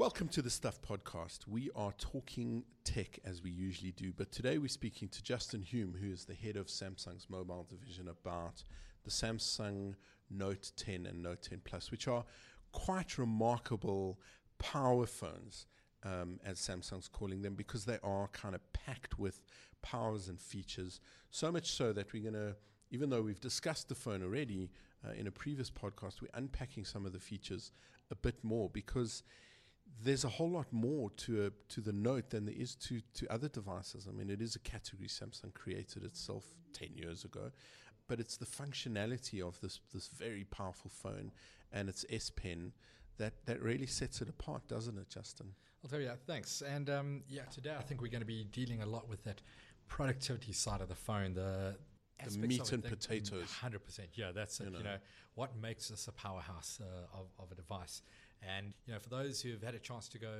Welcome to the Stuff Podcast. We are talking tech as we usually do, but today we're speaking to Justin Hume, who is the head of Samsung's mobile division, about the Samsung Note 10 and Note 10 Plus, which are quite remarkable power phones. Um, as Samsung's calling them, because they are kind of packed with powers and features. So much so that we're going to, even though we've discussed the phone already uh, in a previous podcast, we're unpacking some of the features a bit more because there's a whole lot more to a, to the Note than there is to, to other devices. I mean, it is a category Samsung created itself 10 years ago, but it's the functionality of this, this very powerful phone and its S Pen that, that really sets it apart, doesn't it, Justin? I'll tell you that. Thanks. And um, yeah, today I think we're going to be dealing a lot with that productivity side of the phone, the the meat and potatoes. Hundred percent. Yeah, that's it. You know. you know. what makes this a powerhouse uh, of, of a device. And you know, for those who've had a chance to go,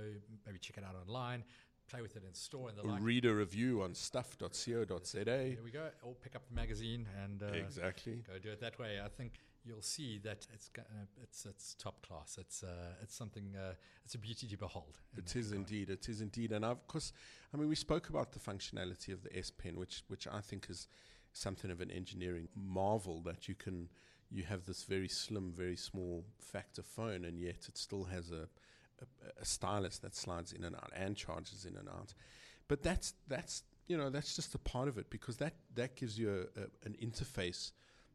maybe check it out online, play with it in store and the like. Read a review on stuff.co.za. There we go. Or pick up the magazine and uh, exactly go do it that way. I think you'll see that it's uh, it's it's top class. It's uh, it's something. Uh, it's a beauty to behold. It is regard. indeed. It is indeed. And of course, I mean, we spoke about the functionality of the S Pen, which which I think is something of an engineering marvel that you can you have this very slim, very small factor phone, and yet it still has a, a, a stylus that slides in and out and charges in and out. But that's that's you know that's just a part of it because that that gives you a, a, an interface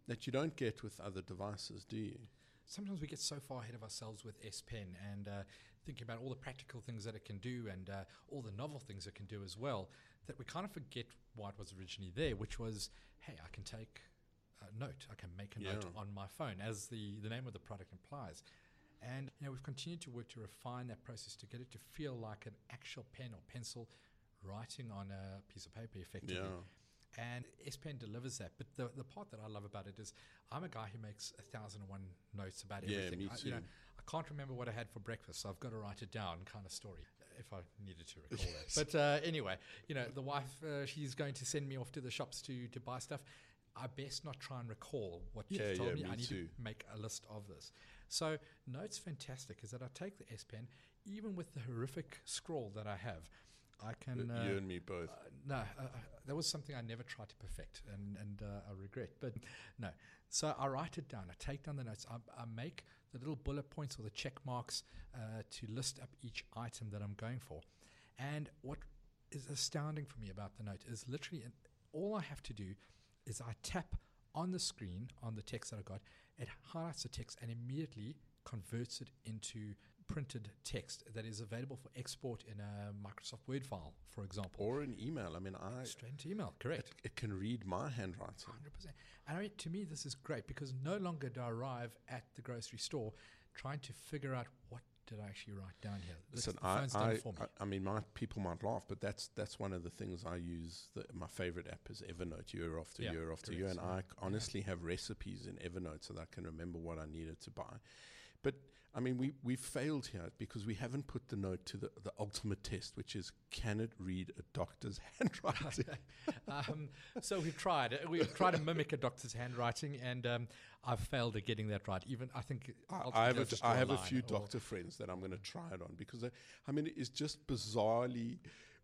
that you don't get with other devices, do you? sometimes we get so far ahead of ourselves with S Pen and uh, thinking about all the practical things that it can do and uh, all the novel things it can do as well that we kind of forget why it was originally there, which was, hey, I can take a note, I can make a yeah. note on my phone, as the, the name of the product implies. And you know, we've continued to work to refine that process to get it to feel like an actual pen or pencil writing on a piece of paper effectively. Yeah. And S Pen delivers that. But the, the part that I love about it is I'm a guy who makes a thousand and one notes about everything. Yeah, me too. I, you know, I can't remember what I had for breakfast, so I've got to write it down, kind of story, if I needed to recall yes. that. But uh, anyway, you know, the wife, uh, she's going to send me off to the shops to, to buy stuff. I best not try and recall what yeah, she told yeah, me. me. I need too. to make a list of this. So, Notes fantastic is that I take the S Pen, even with the horrific scroll that I have, I can. Uh, you and me both. Uh, no, uh, uh, that was something I never tried to perfect, and and uh, I regret. But no, so I write it down. I take down the notes. I, I make the little bullet points or the check marks uh, to list up each item that I'm going for. And what is astounding for me about the note is literally all I have to do is I tap on the screen on the text that I got. It highlights the text and immediately converts it into printed text that is available for export in a Microsoft Word file, for example, or an email. I mean, I straight into email. Correct. It, it can read my handwriting. Hundred percent. And I mean, to me, this is great because no longer do I arrive at the grocery store trying to figure out what did I actually write down here? Listen, I, I, I, I, mean, my people might laugh, but that's that's one of the things I use. The, my favorite app is Evernote, year after yeah, year after correct, year, and I honestly yeah. have recipes in Evernote so that I can remember what I needed to buy. But I mean, we we failed here because we haven't put the note to the, the ultimate test, which is can it read a doctor's handwriting? um, so we've tried. We've tried to mimic a doctor's handwriting, and um, I've failed at getting that right. Even I think I have a, I have a few doctor friends that I'm going to try it on because I, I mean it's just bizarrely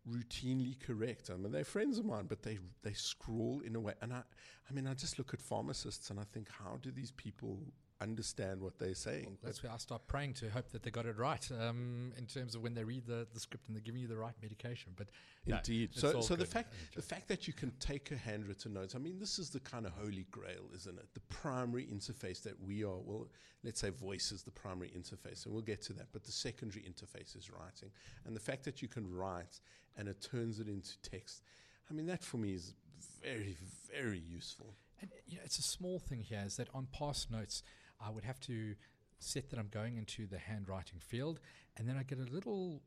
routinely correct. I mean, they're friends of mine, but they they scrawl in a way. And I, I mean, I just look at pharmacists and I think, how do these people understand what they're saying. Well, that's where I start praying to hope that they got it right um, in terms of when they read the, the script and they're giving you the right medication. But indeed, no, so so the fact the fact that you can take a handwritten notes. I mean, this is the kind of holy grail, isn't it? The primary interface that we are. Well, let's say voice is the primary interface, and we'll get to that. But the secondary interface is writing, and the fact that you can write and it turns it into text. I mean, that for me is very, very useful. And you know, it's a small thing here is that on past notes, I would have to set that I'm going into the handwriting field, and then I get a little,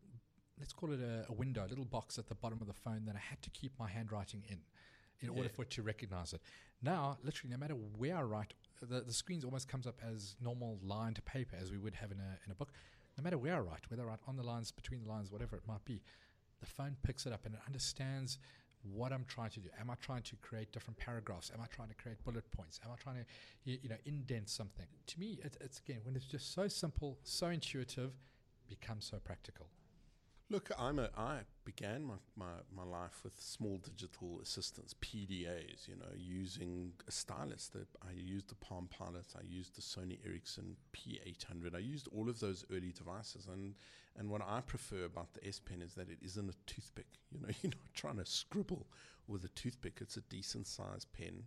let's call it a, a window, a little box at the bottom of the phone that I had to keep my handwriting in in yeah. order for it to recognize it. Now, literally, no matter where I write, the, the screen almost comes up as normal lined paper as we would have in a, in a book. No matter where I write, whether I write on the lines, between the lines, whatever it might be, the phone picks it up and it understands what I'm trying to do. Am I trying to create different paragraphs? Am I trying to create bullet points? Am I trying to, you know, indent something? To me, it, it's again when it's just so simple, so intuitive, becomes so practical? Look, I'm a. I began my, my, my life with small digital assistants, PDAs. You know, using a stylus. That I used the Palm Pilot. I used the Sony Ericsson P800. I used all of those early devices, and and what I prefer about the S Pen is that it isn't a toothpick. You know, you're not trying to scribble with a toothpick. It's a decent sized pen.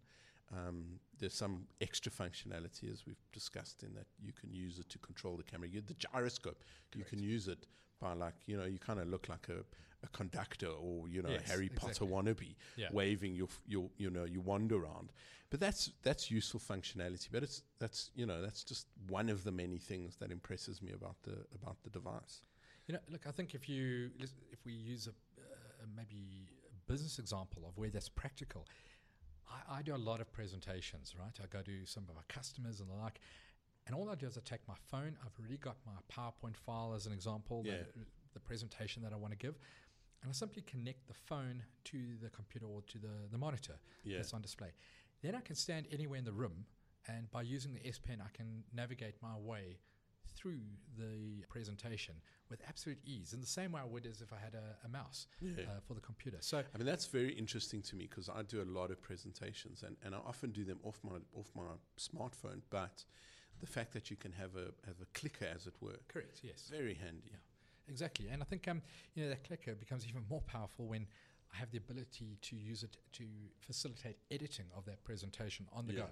Um, there's some extra functionality, as we've discussed, in that you can use it to control the camera. You the gyroscope. Correct. You can use it by like you know you kind of look like a, a conductor or you know yes, a Harry exactly. Potter wannabe Yeah. waving your your you know you wander around but that's that's useful functionality but it's that's you know that's just one of the many things that impresses me about the about the device You know, look, I think if you if we use a uh, maybe a business example of where that's practical, I, I do a lot of presentations, right? I go to some of our customers and the like, and all I do is I take my phone. I've already got my PowerPoint file as an example, Yeah. the, the presentation that I want to give, and I simply connect the phone to the computer or to the, the monitor yeah that's on display. Then I can stand anywhere in the room, and by using the S Pen, I can navigate my way through the presentation with absolute ease, in the same way I would as if I had a, a mouse yeah uh, for the computer. So, I mean that's very interesting to me because I do a lot of presentations and, and I often do them off my off my smartphone but the fact that you can have a have a clicker as it were correct, yes, very handy Yeah. exactly. And I think um, you know that clicker becomes even more powerful when I have the ability to use it to facilitate editing of that presentation on the Yeah. go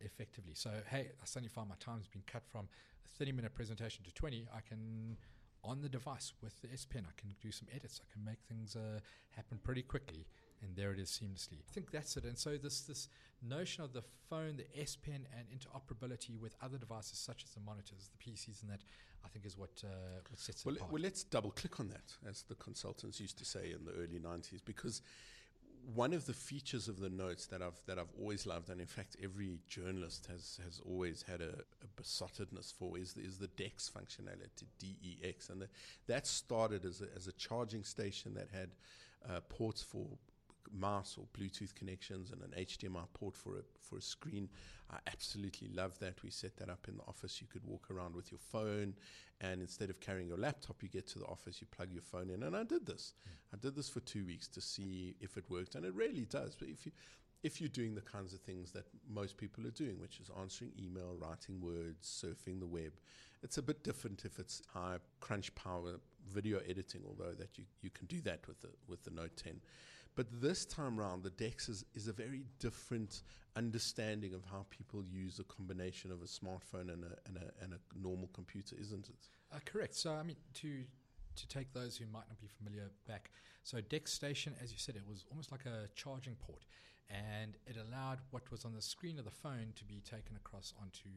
effectively. So, hey, I suddenly find my time's been cut from a 30 minute presentation to 20. I can, on the device with the S Pen, I can do some edits. I can make things uh, happen pretty quickly. And there it is seamlessly. I think that's it. And so this this notion of the phone, the S Pen, and interoperability with other devices such as the monitors, the PCs, and that I think is what uh, what sets Well, it apart. well, let's double click on that, as the consultants used to say in the early '90s, because one of the features of the notes that I've that I've always loved, and in fact every journalist has has always had a, a besottedness for, is the, is the DEX functionality, D-E-X, and the, that started as a, as a charging station that had uh, ports for mouse or Bluetooth connections and an HDMI port for a for a screen. I absolutely love that. We set that up in the office. You could walk around with your phone, and instead of carrying your laptop, you get to the office, you plug your phone in. And I did this. Hmm. I did this for two weeks to see if it worked, and it really does. But if you if you're doing the kinds of things that most people are doing, which is answering email, writing words, surfing the web, it's a bit different if it's high crunch power video editing, although that you, you can do that with the with the Note 10. But this time round, the DeX is, is a very different understanding of how people use a combination of a smartphone and a, and a, and a normal computer, isn't it? Uh, correct. So, I mean, to to take those who might not be familiar back, so Dex Station, as you said, it was almost like a charging port, and it allowed what was on the screen of the phone to be taken across onto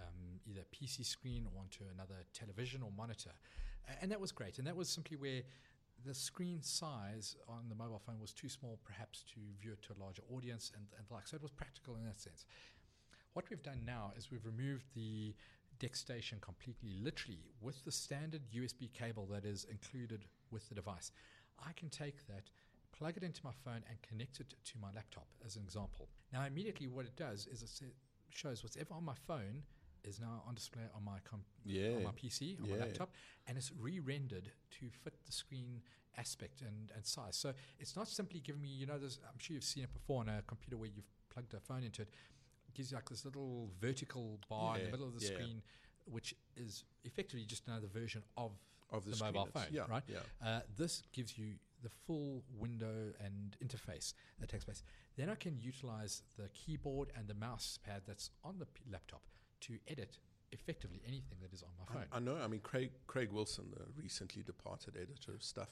um, either a PC screen or onto another television or monitor, and that was great. And that was simply where the screen size on the mobile phone was too small, perhaps to view it to a larger audience, and, and like. So it was practical in that sense. What we've done now is we've removed the deck station completely, literally, with the standard USB cable that is included with the device. I can take that, plug it into my phone, and connect it to my laptop, as an example. Now, immediately, what it does is it shows whatever on my phone is now on display on my com- Yeah. on my PC, on Yeah. my laptop, and it's re-rendered to fit the screen aspect and, and size. So it's not simply giving me, you know, there's, I'm sure you've seen it before on a computer where you've plugged a phone into it. It gives you like this little vertical bar in the middle of the yeah. screen, which is effectively just another version of Of the, The mobile phone, yeah, right? Yeah. uh, this gives you the full window and interface that takes place. Then I can utilize the keyboard and the mouse pad that's on the p- laptop to edit effectively anything that is on my phone. I, I know. I mean, Craig Craig Wilson, the recently departed editor of Stuff,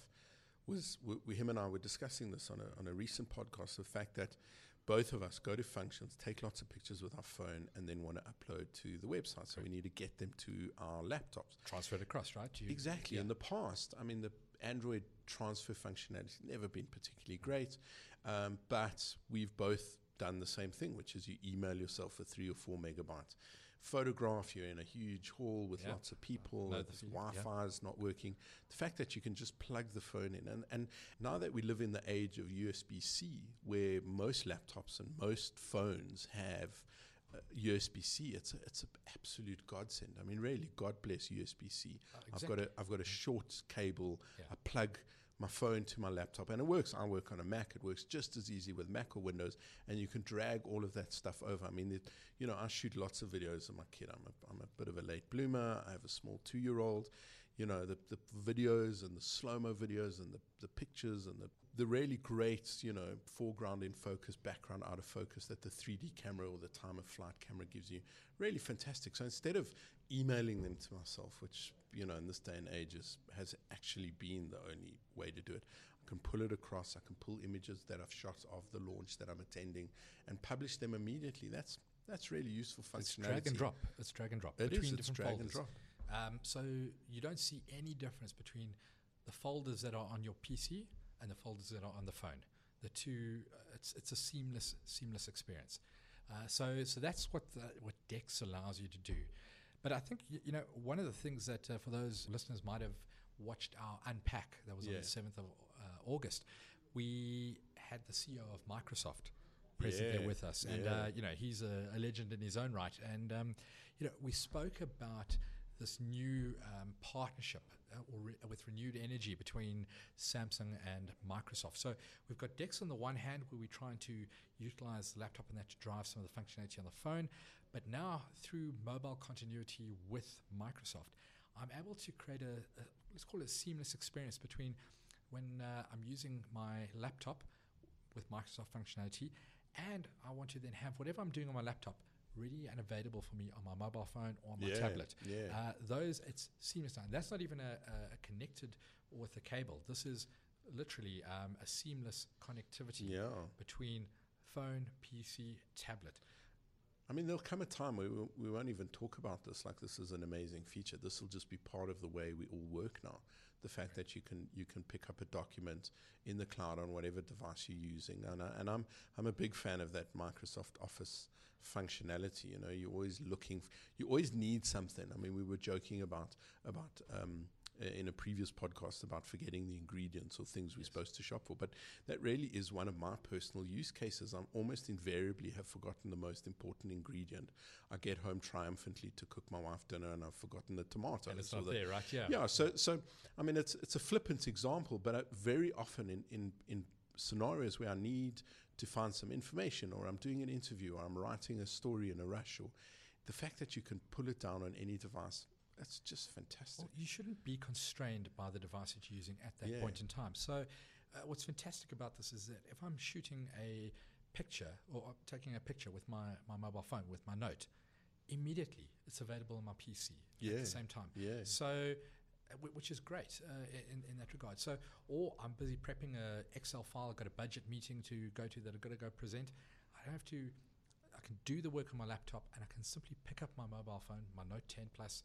was we, him and I were discussing this on a on a recent podcast. The fact that both of us go to functions, take lots of pictures with our phone, and then want to upload to the website. So we need to get them to our laptops. Transfer it across, right? To, Exactly. yeah. In the past, I mean, the Android transfer functionality has never been particularly great, um, but we've both done the same thing, which is you email yourself for three or four megabytes. Photograph, you're in a huge hall with Yeah. lots of people, and the the feeling, yeah. Wi-Fi is not working. The fact that you can just plug the phone in, and, and now that we live in the age of USB-C, where most laptops and most phones have uh, USB-C, it's a, it's an absolute godsend. I mean, really, God bless USB-C. Uh, I've got a I've got a short cable. Yeah. I plug my phone to my laptop, and it works. I work on a Mac. It works just as easy with Mac or Windows, and you can drag all of that stuff over. I mean, it, you know, I shoot lots of videos of my kid. I'm a, I'm a bit of a late bloomer. I have a small two year old. You know, the, the videos and the slow mo videos and the, the pictures and the, the really great, you know, foreground in focus, background out of focus that the 3D camera or the time of flight camera gives you. Really fantastic. So instead of emailing them to myself, which, you know, in this day and age is, has actually been the only way to do it, I can pull it across. I can pull images that I've shot of the launch that I'm attending and publish them immediately. That's that's really useful functionality. It's drag and drop. It's drag and drop It between is, it's different drag folders. and drop. Um, so you don't see any difference between the folders that are on your PC and the folders that are on the phone. The two, uh, it's it's a seamless seamless experience. Uh, so so that's what the, what Dex allows you to do. But I think you know one of the things that uh, for those listeners might have watched our unpack that was on the seventh of uh, August, we had the CEO of Microsoft present there with us, and yeah. uh, you know he's a, a legend in his own right. And um, you know we spoke about this new um, partnership or re- with renewed energy between Samsung and Microsoft. So we've got Dex on the one hand, where we're trying to utilize the laptop and that to drive some of the functionality on the phone, but now through mobile continuity with Microsoft, I'm able to create a, a let's call it a seamless experience between when uh, I'm using my laptop with Microsoft functionality, and I want to then have whatever I'm doing on my laptop ready and available for me on my mobile phone or on my yeah, tablet. Yeah. Uh, those it's seamless now. That's not even a, a connected with a cable. This is literally um, a seamless connectivity yeah. between phone, PC, tablet. I mean, there'll come a time where we, we won't even talk about this like this is an amazing feature. This will just be part of the way we all work now. The fact that you can you can pick up a document in the cloud on whatever device you're using, and, I, and I'm I'm a big fan of that Microsoft Office functionality. You know, you're always looking, you always need something. I mean, we were joking about about um, uh, in a previous podcast about forgetting the ingredients or things we're Yes. supposed to shop for, but that really is one of my personal use cases. I'm almost invariably have forgotten the most important ingredient. I get home triumphantly to cook my wife dinner, and I've forgotten the tomato. And it's not the, there, right? Yeah. yeah, so so I mean it's it's a flippant example, but very often in, in in scenarios where I need to find some information, or I'm doing an interview, or I'm writing a story in a rush, or the fact that you can pull it down on any device, that's just fantastic. Well, you shouldn't be constrained by the device that you're using at that Yeah. point in time. So, uh, what's fantastic about this is that if I'm shooting a picture or taking a picture with my, my mobile phone with my note, immediately it's available on my PC at the same time. Yeah. So, uh, which is great uh, in, in that regard. So, or I'm busy prepping a Excel file, I've got a budget meeting to go to that I've got to go present. I don't have to, I can do the work on my laptop and I can simply pick up my mobile phone, my Note 10 Plus,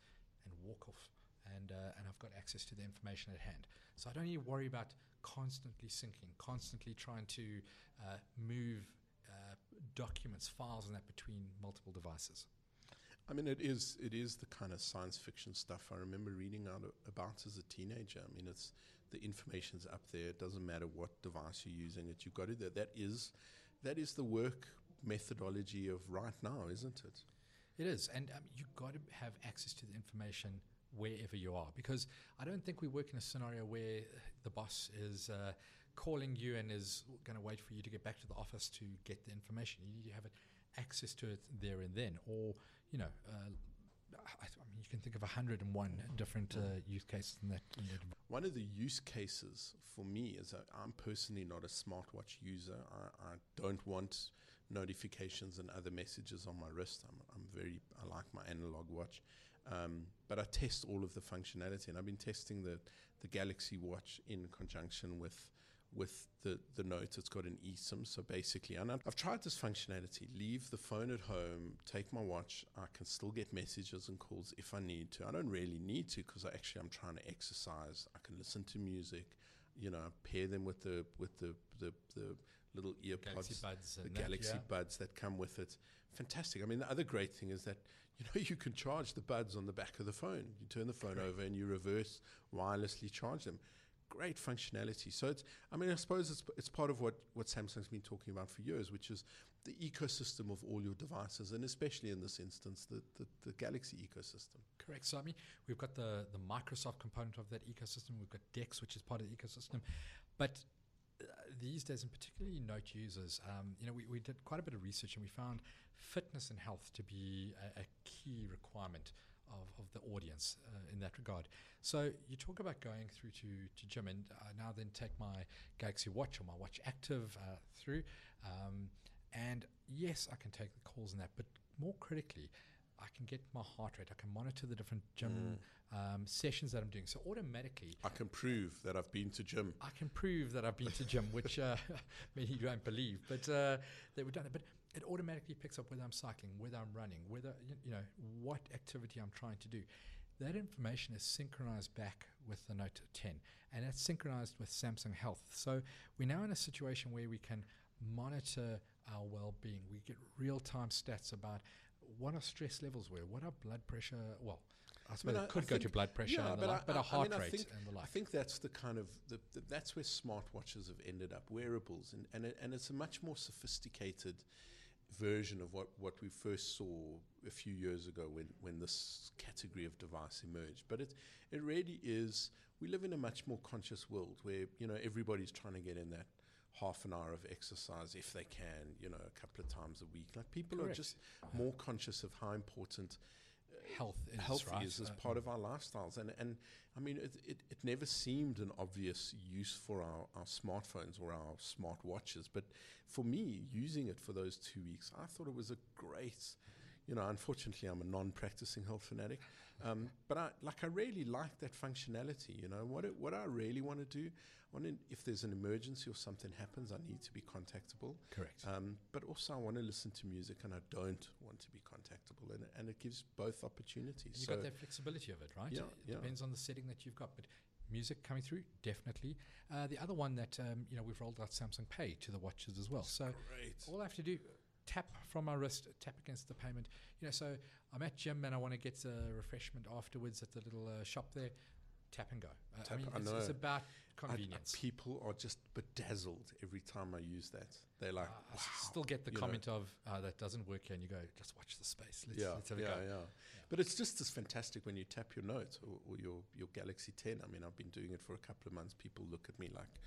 and walk off. And, uh, and I've got access to the information at hand. So I don't need to worry about constantly syncing, constantly trying to uh, move uh, documents, files, and that between multiple devices. I mean, it is it is the kind of science fiction stuff I remember reading out about as a teenager. I mean, it's the information's up there. It doesn't matter what device you're using. It you've got it there. That is that is the work methodology of right now, isn't it? It is, and um, you've got to have access to the information wherever you are, because I don't think we work in a scenario where the boss is uh, calling you and is going to wait for you to get back to the office to get the information. You need to have it, access to it there and then, or you know. Uh, I, I mean, you can think of 101 different uh, use cases in that. In that One of the use cases for me is that I'm personally not a smartwatch user. I, I don't want notifications and other messages on my wrist. I'm, I'm very I like my analog watch, um, but I test all of the functionality, and I've been testing the the Galaxy Watch in conjunction with with the the Note. It's got an eSIM, so basically, and I've, tried this functionality. Leave the phone at home, take my watch. I can still get messages and calls if I need to. I don't really need to because I actually I'm trying to exercise. I can listen to music. You know, pair them with the with the the, the little earpods Galaxy Buds the and that, Galaxy yeah. Buds that come with it. Fantastic. I mean, the other great thing is that you know you can charge the buds on the back of the phone. You turn the phone Correct. over and you reverse wirelessly charge them. great functionality. So it's, I mean, I suppose it's, it's part of what, what Samsung's been talking about for years, which is the ecosystem of all your devices, and especially in this instance, the, the, the Galaxy ecosystem. Correct. So I mean, we've got the the Microsoft component of that ecosystem. We've got Dex, which is part of the ecosystem, but these days, and particularly note users, um, you know, we, we did quite a bit of research and we found fitness and health to be a, a key requirement of, of the audience uh, in that regard. So you talk about going through to, to gym, and I now then take my Galaxy Watch or my Watch Active uh, through, um, and yes, I can take the calls in that, but more critically, I can get my heart rate. I can monitor the different gym Mm. um, sessions that I'm doing. So automatically, I can prove that I've been to gym. I can prove that I've been to gym, which uh, many don't believe, but uh, that we've done it. But it automatically picks up whether I'm cycling, whether I'm running, whether you, you know what activity I'm trying to do. That information is synchronized back with the Note 10, and it's synchronized with Samsung Health. So we're now in a situation where we can monitor our well-being. We get real-time stats about what our stress levels were, what our blood pressure. Well, I suppose I- it could I go to blood pressure yeah, but like, I- but I- our I heart mean, rate think- and the like. I think that's the kind of the, the, that's where smartwatches have ended up, wearables, and and, it, and it's a much more sophisticated version of what, what we first saw a few years ago when, when this category of device emerged. But it it really is. We live in a much more conscious world where you know everybody's trying to get in that half an hour of exercise if they can, you know, a couple of times a week. Like people are just more conscious of how important health is health right? is as Uh, part of our lifestyles. And, and I mean, it, it, it never seemed an obvious use for our, our smartphones or our smart watches. But for me, using it for those two weeks, I thought it was a great, you know, unfortunately, I'm a non practicing health fanatic. Um, but I, like, I really like that functionality. You know, what, it, what I really want to do, want to, if there's an emergency or something happens, I need to be contactable. correct. Um, but also, I want to listen to music and I don't want to be contactable. And, and it gives both opportunities. You've so, got that flexibility of it, right? Yeah, it yeah. depends on the setting that you've got, but music coming through, definitely. Uh, the other one that um, you know we've rolled out Samsung Pay to the watches as well. So great. all I have to do, tap from my wrist, tap against the payment. You know, so I'm at gym and I want to get a refreshment afterwards at the little uh, shop there. Tap and go. Tap- I mean, I it's, it's know. about I- convenience. people are just bedazzled every time I use that. They're like, Uh, wow. s- still get the you know. comment of uh, that doesn't work here, and you go, just watch the space. Let's, yeah, let's have a yeah, go. yeah, But it's just as fantastic when you tap your note or, or your, your Galaxy 10. I mean, I've been doing it for a couple of months. People look at me like,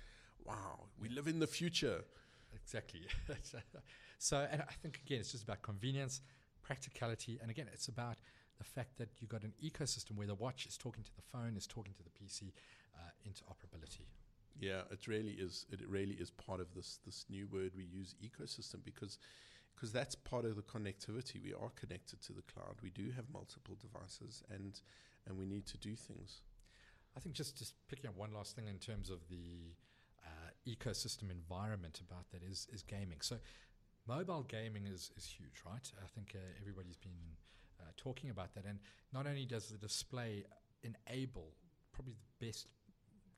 wow, we live in the future. Exactly. so, and I think again, it's just about convenience, practicality, and again, it's about the fact that you've got an ecosystem where the watch is talking to the phone, is talking to the PC, uh, interoperability. Yeah, it really is. It really is part of this this new word we use, ecosystem, because because that's part of the connectivity. We are connected to the cloud. We do have multiple devices, and and we need to do things. I think just just picking up one last thing in terms of the uh, ecosystem environment about that is is gaming. So, mobile gaming is is huge, right? I think uh, everybody's been uh, talking about that, and not only does the display enable probably the best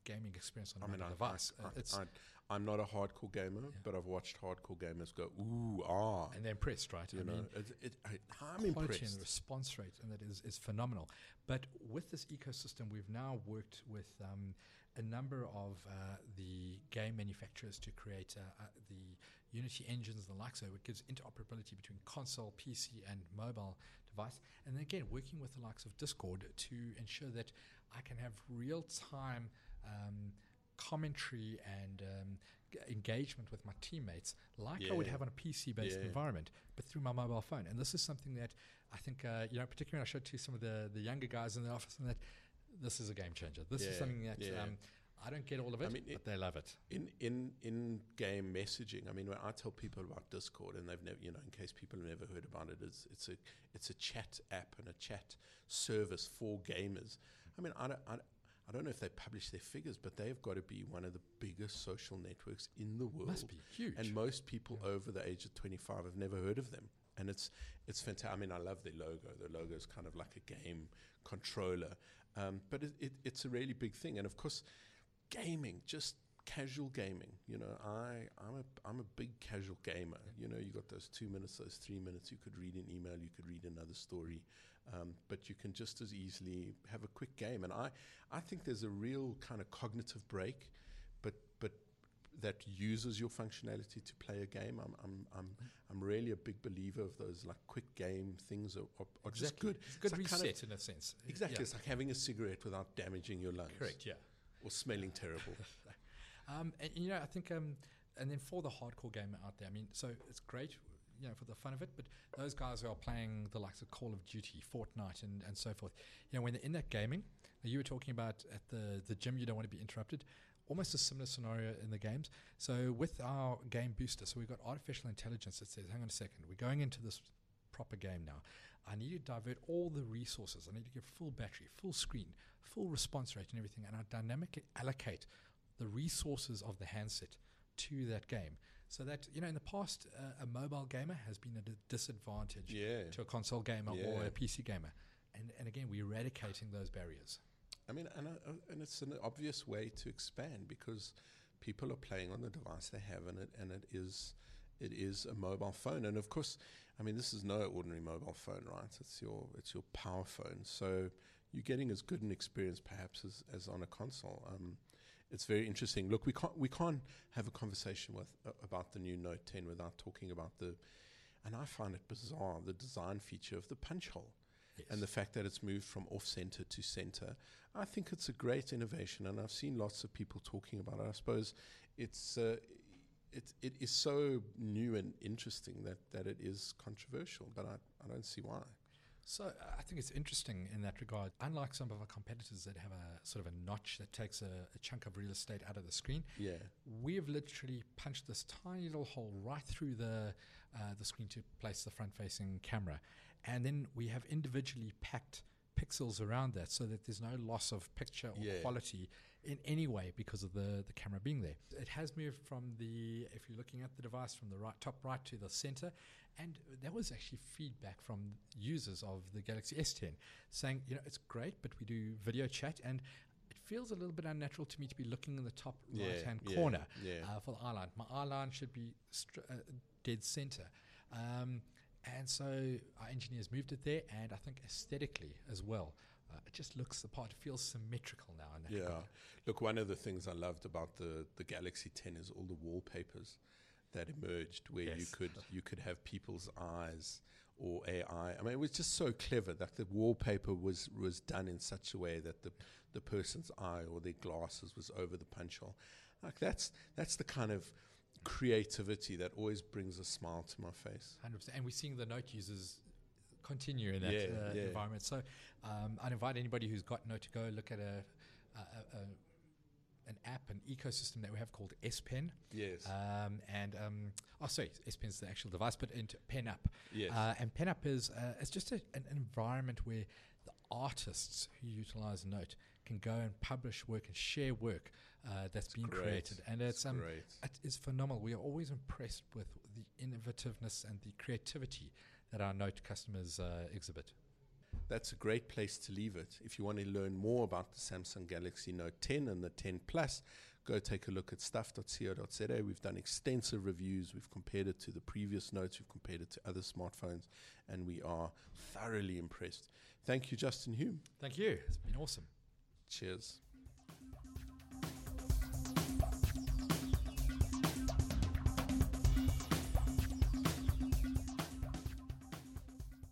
gaming experience on I a mean, I, device. I, Uh, it's I, I, am not a hardcore gamer, Yeah. but I've watched hardcore gamers go, ooh, ah. and they're impressed, right? You I know, mean, it, it, I, and impressed. the response rate, and that is, is phenomenal. But with this ecosystem, we've now worked with um, a number of uh, the game manufacturers to create uh, uh, the Unity engines and the like. So it gives interoperability between console, PC, and mobile device. And then again, working with the likes of Discord to ensure that I can have real time. Um, commentary and um, g- engagement with my teammates like I would have on a PC based Yeah. environment, but through my mobile phone. And this is something that I think, uh, you know, particularly when I showed to some of the, the younger guys in the office, and that this is a game changer. This is something that yeah. um, I don't get all of it, I mean, but it- they love it. in in in game messaging. I mean, when I tell people about Discord, and they've never, you know, in case people have never heard about it, it's it's a it's a chat app and a chat service for gamers. I mean, I don't. I, don't- I don't know if they publish their figures, but they've got to be one of the biggest social networks in the world. Must be huge. And most people Yeah. over the age of 25 have never heard of them. And it's it's fantastic. I mean, I love their logo. The logo is kind of like a game controller, um, but it, it, it's a really big thing. And of course, gaming, just casual gaming. You know, I I'm a I'm a big casual gamer. You know, you got those two minutes, those three minutes. You could read an email, you could read another story. Um, but you can just as easily have a quick game. And I, I think there's a real kind of cognitive break, but but that uses your functionality to play a game. I'm I'm I'm, I'm really a big believer of those like quick game things are, are, are just good. It's a good It's like reset kind in a sense. Exactly, Yeah. it's like having a cigarette without damaging your lungs. Correct. Yeah. Or smelling terrible. Um, and you know, I think, um, and then for the hardcore gamer out there, I mean, so it's great, you know, for the fun of it. But those guys who are playing the likes of Call of Duty, Fortnite, and, and so forth, you know, when they're in that gaming, you were talking about at the the gym, you don't want to be interrupted. Almost a similar scenario in the games. So with our game booster, so we've got artificial intelligence that says, "Hang on a second, we're going into this proper game now. I need to divert all the resources. I need to give full battery, full screen, full response rate, and everything, and I dynamically allocate the resources of the handset to that game. So that you know, in the past, uh, a mobile gamer has been at a disadvantage yeah. to a console gamer or a PC gamer, and and again, we're eradicating those barriers. I mean, and, uh, and it's an obvious way to expand because people are playing on the device they have, and it and it is it is a mobile phone. And of course, I mean, this is no ordinary mobile phone, right? It's your it's your power phone. So you're getting as good an experience perhaps as, as on a console. Um, it's very interesting. Look, we can't we can't have a conversation with uh, about the new Note 10 without talking about the, and I find it bizarre the design feature of the punch hole Yes. and the fact that it's moved from off center to center. I think it's a great innovation, and I've seen lots of people talking about it. I suppose it's uh, it it is so new and interesting that that it is controversial, but I, I don't see why. So I think it's interesting in that regard. Unlike some of our competitors that have a sort of a notch that takes a, a chunk of real estate out of the screen, Yeah, we have literally punched this tiny little hole right through the uh, the screen to place the front-facing camera, and then we have individually packed pixels around that so that there's no loss of picture or Yeah. quality in any way because of the, the camera being there. It has moved from the, if you're looking at the device, from the right top right to the center, and that was actually feedback from users of the Galaxy S10 saying, you know, it's great, but we do video chat and it feels a little bit unnatural to me to be looking in the top yeah, right hand yeah, corner Yeah, uh, for the eye line. My eye line should be str- uh, dead center. Um, and so our engineers moved it there, and I think aesthetically as well, uh, it just looks the part. It feels symmetrical now. In that yeah. regard. Look, one of the things I loved about the the Galaxy 10 is all the wallpapers that emerged, where you could you could have people's eyes or AI. I mean, it was just so clever that the wallpaper was was done in such a way that the the person's eye or their glasses was over the punch hole. Like that's that's the kind of creativity that always brings a smile to my face. 100%. And we're seeing the Note users continue in that Yeah, uh, yeah. environment. So um, I'd invite anybody who's got Note to go look at a, a, a, a an app, an ecosystem that we have called S Pen. Yes. Um, and um, oh, sorry, S Pen is the actual device, but into Pen Up. yes. Uh, and PenUp is uh, it's just a, an environment where the artists who utilize Note can go and publish work and share work uh, that's It's been great. created, and it's um, great. it is phenomenal. We are always impressed with the innovativeness and the creativity that our Note customers uh, exhibit. That's a great place to leave it. If you want to learn more about the Samsung Galaxy Note 10 and the 10 Plus, go take a look at stuff.co.za. We've done extensive reviews. We've compared it to the previous notes, we've compared it to other smartphones, and we are thoroughly impressed. Thank you, Justin Hume. Thank you. It's been awesome. Cheers.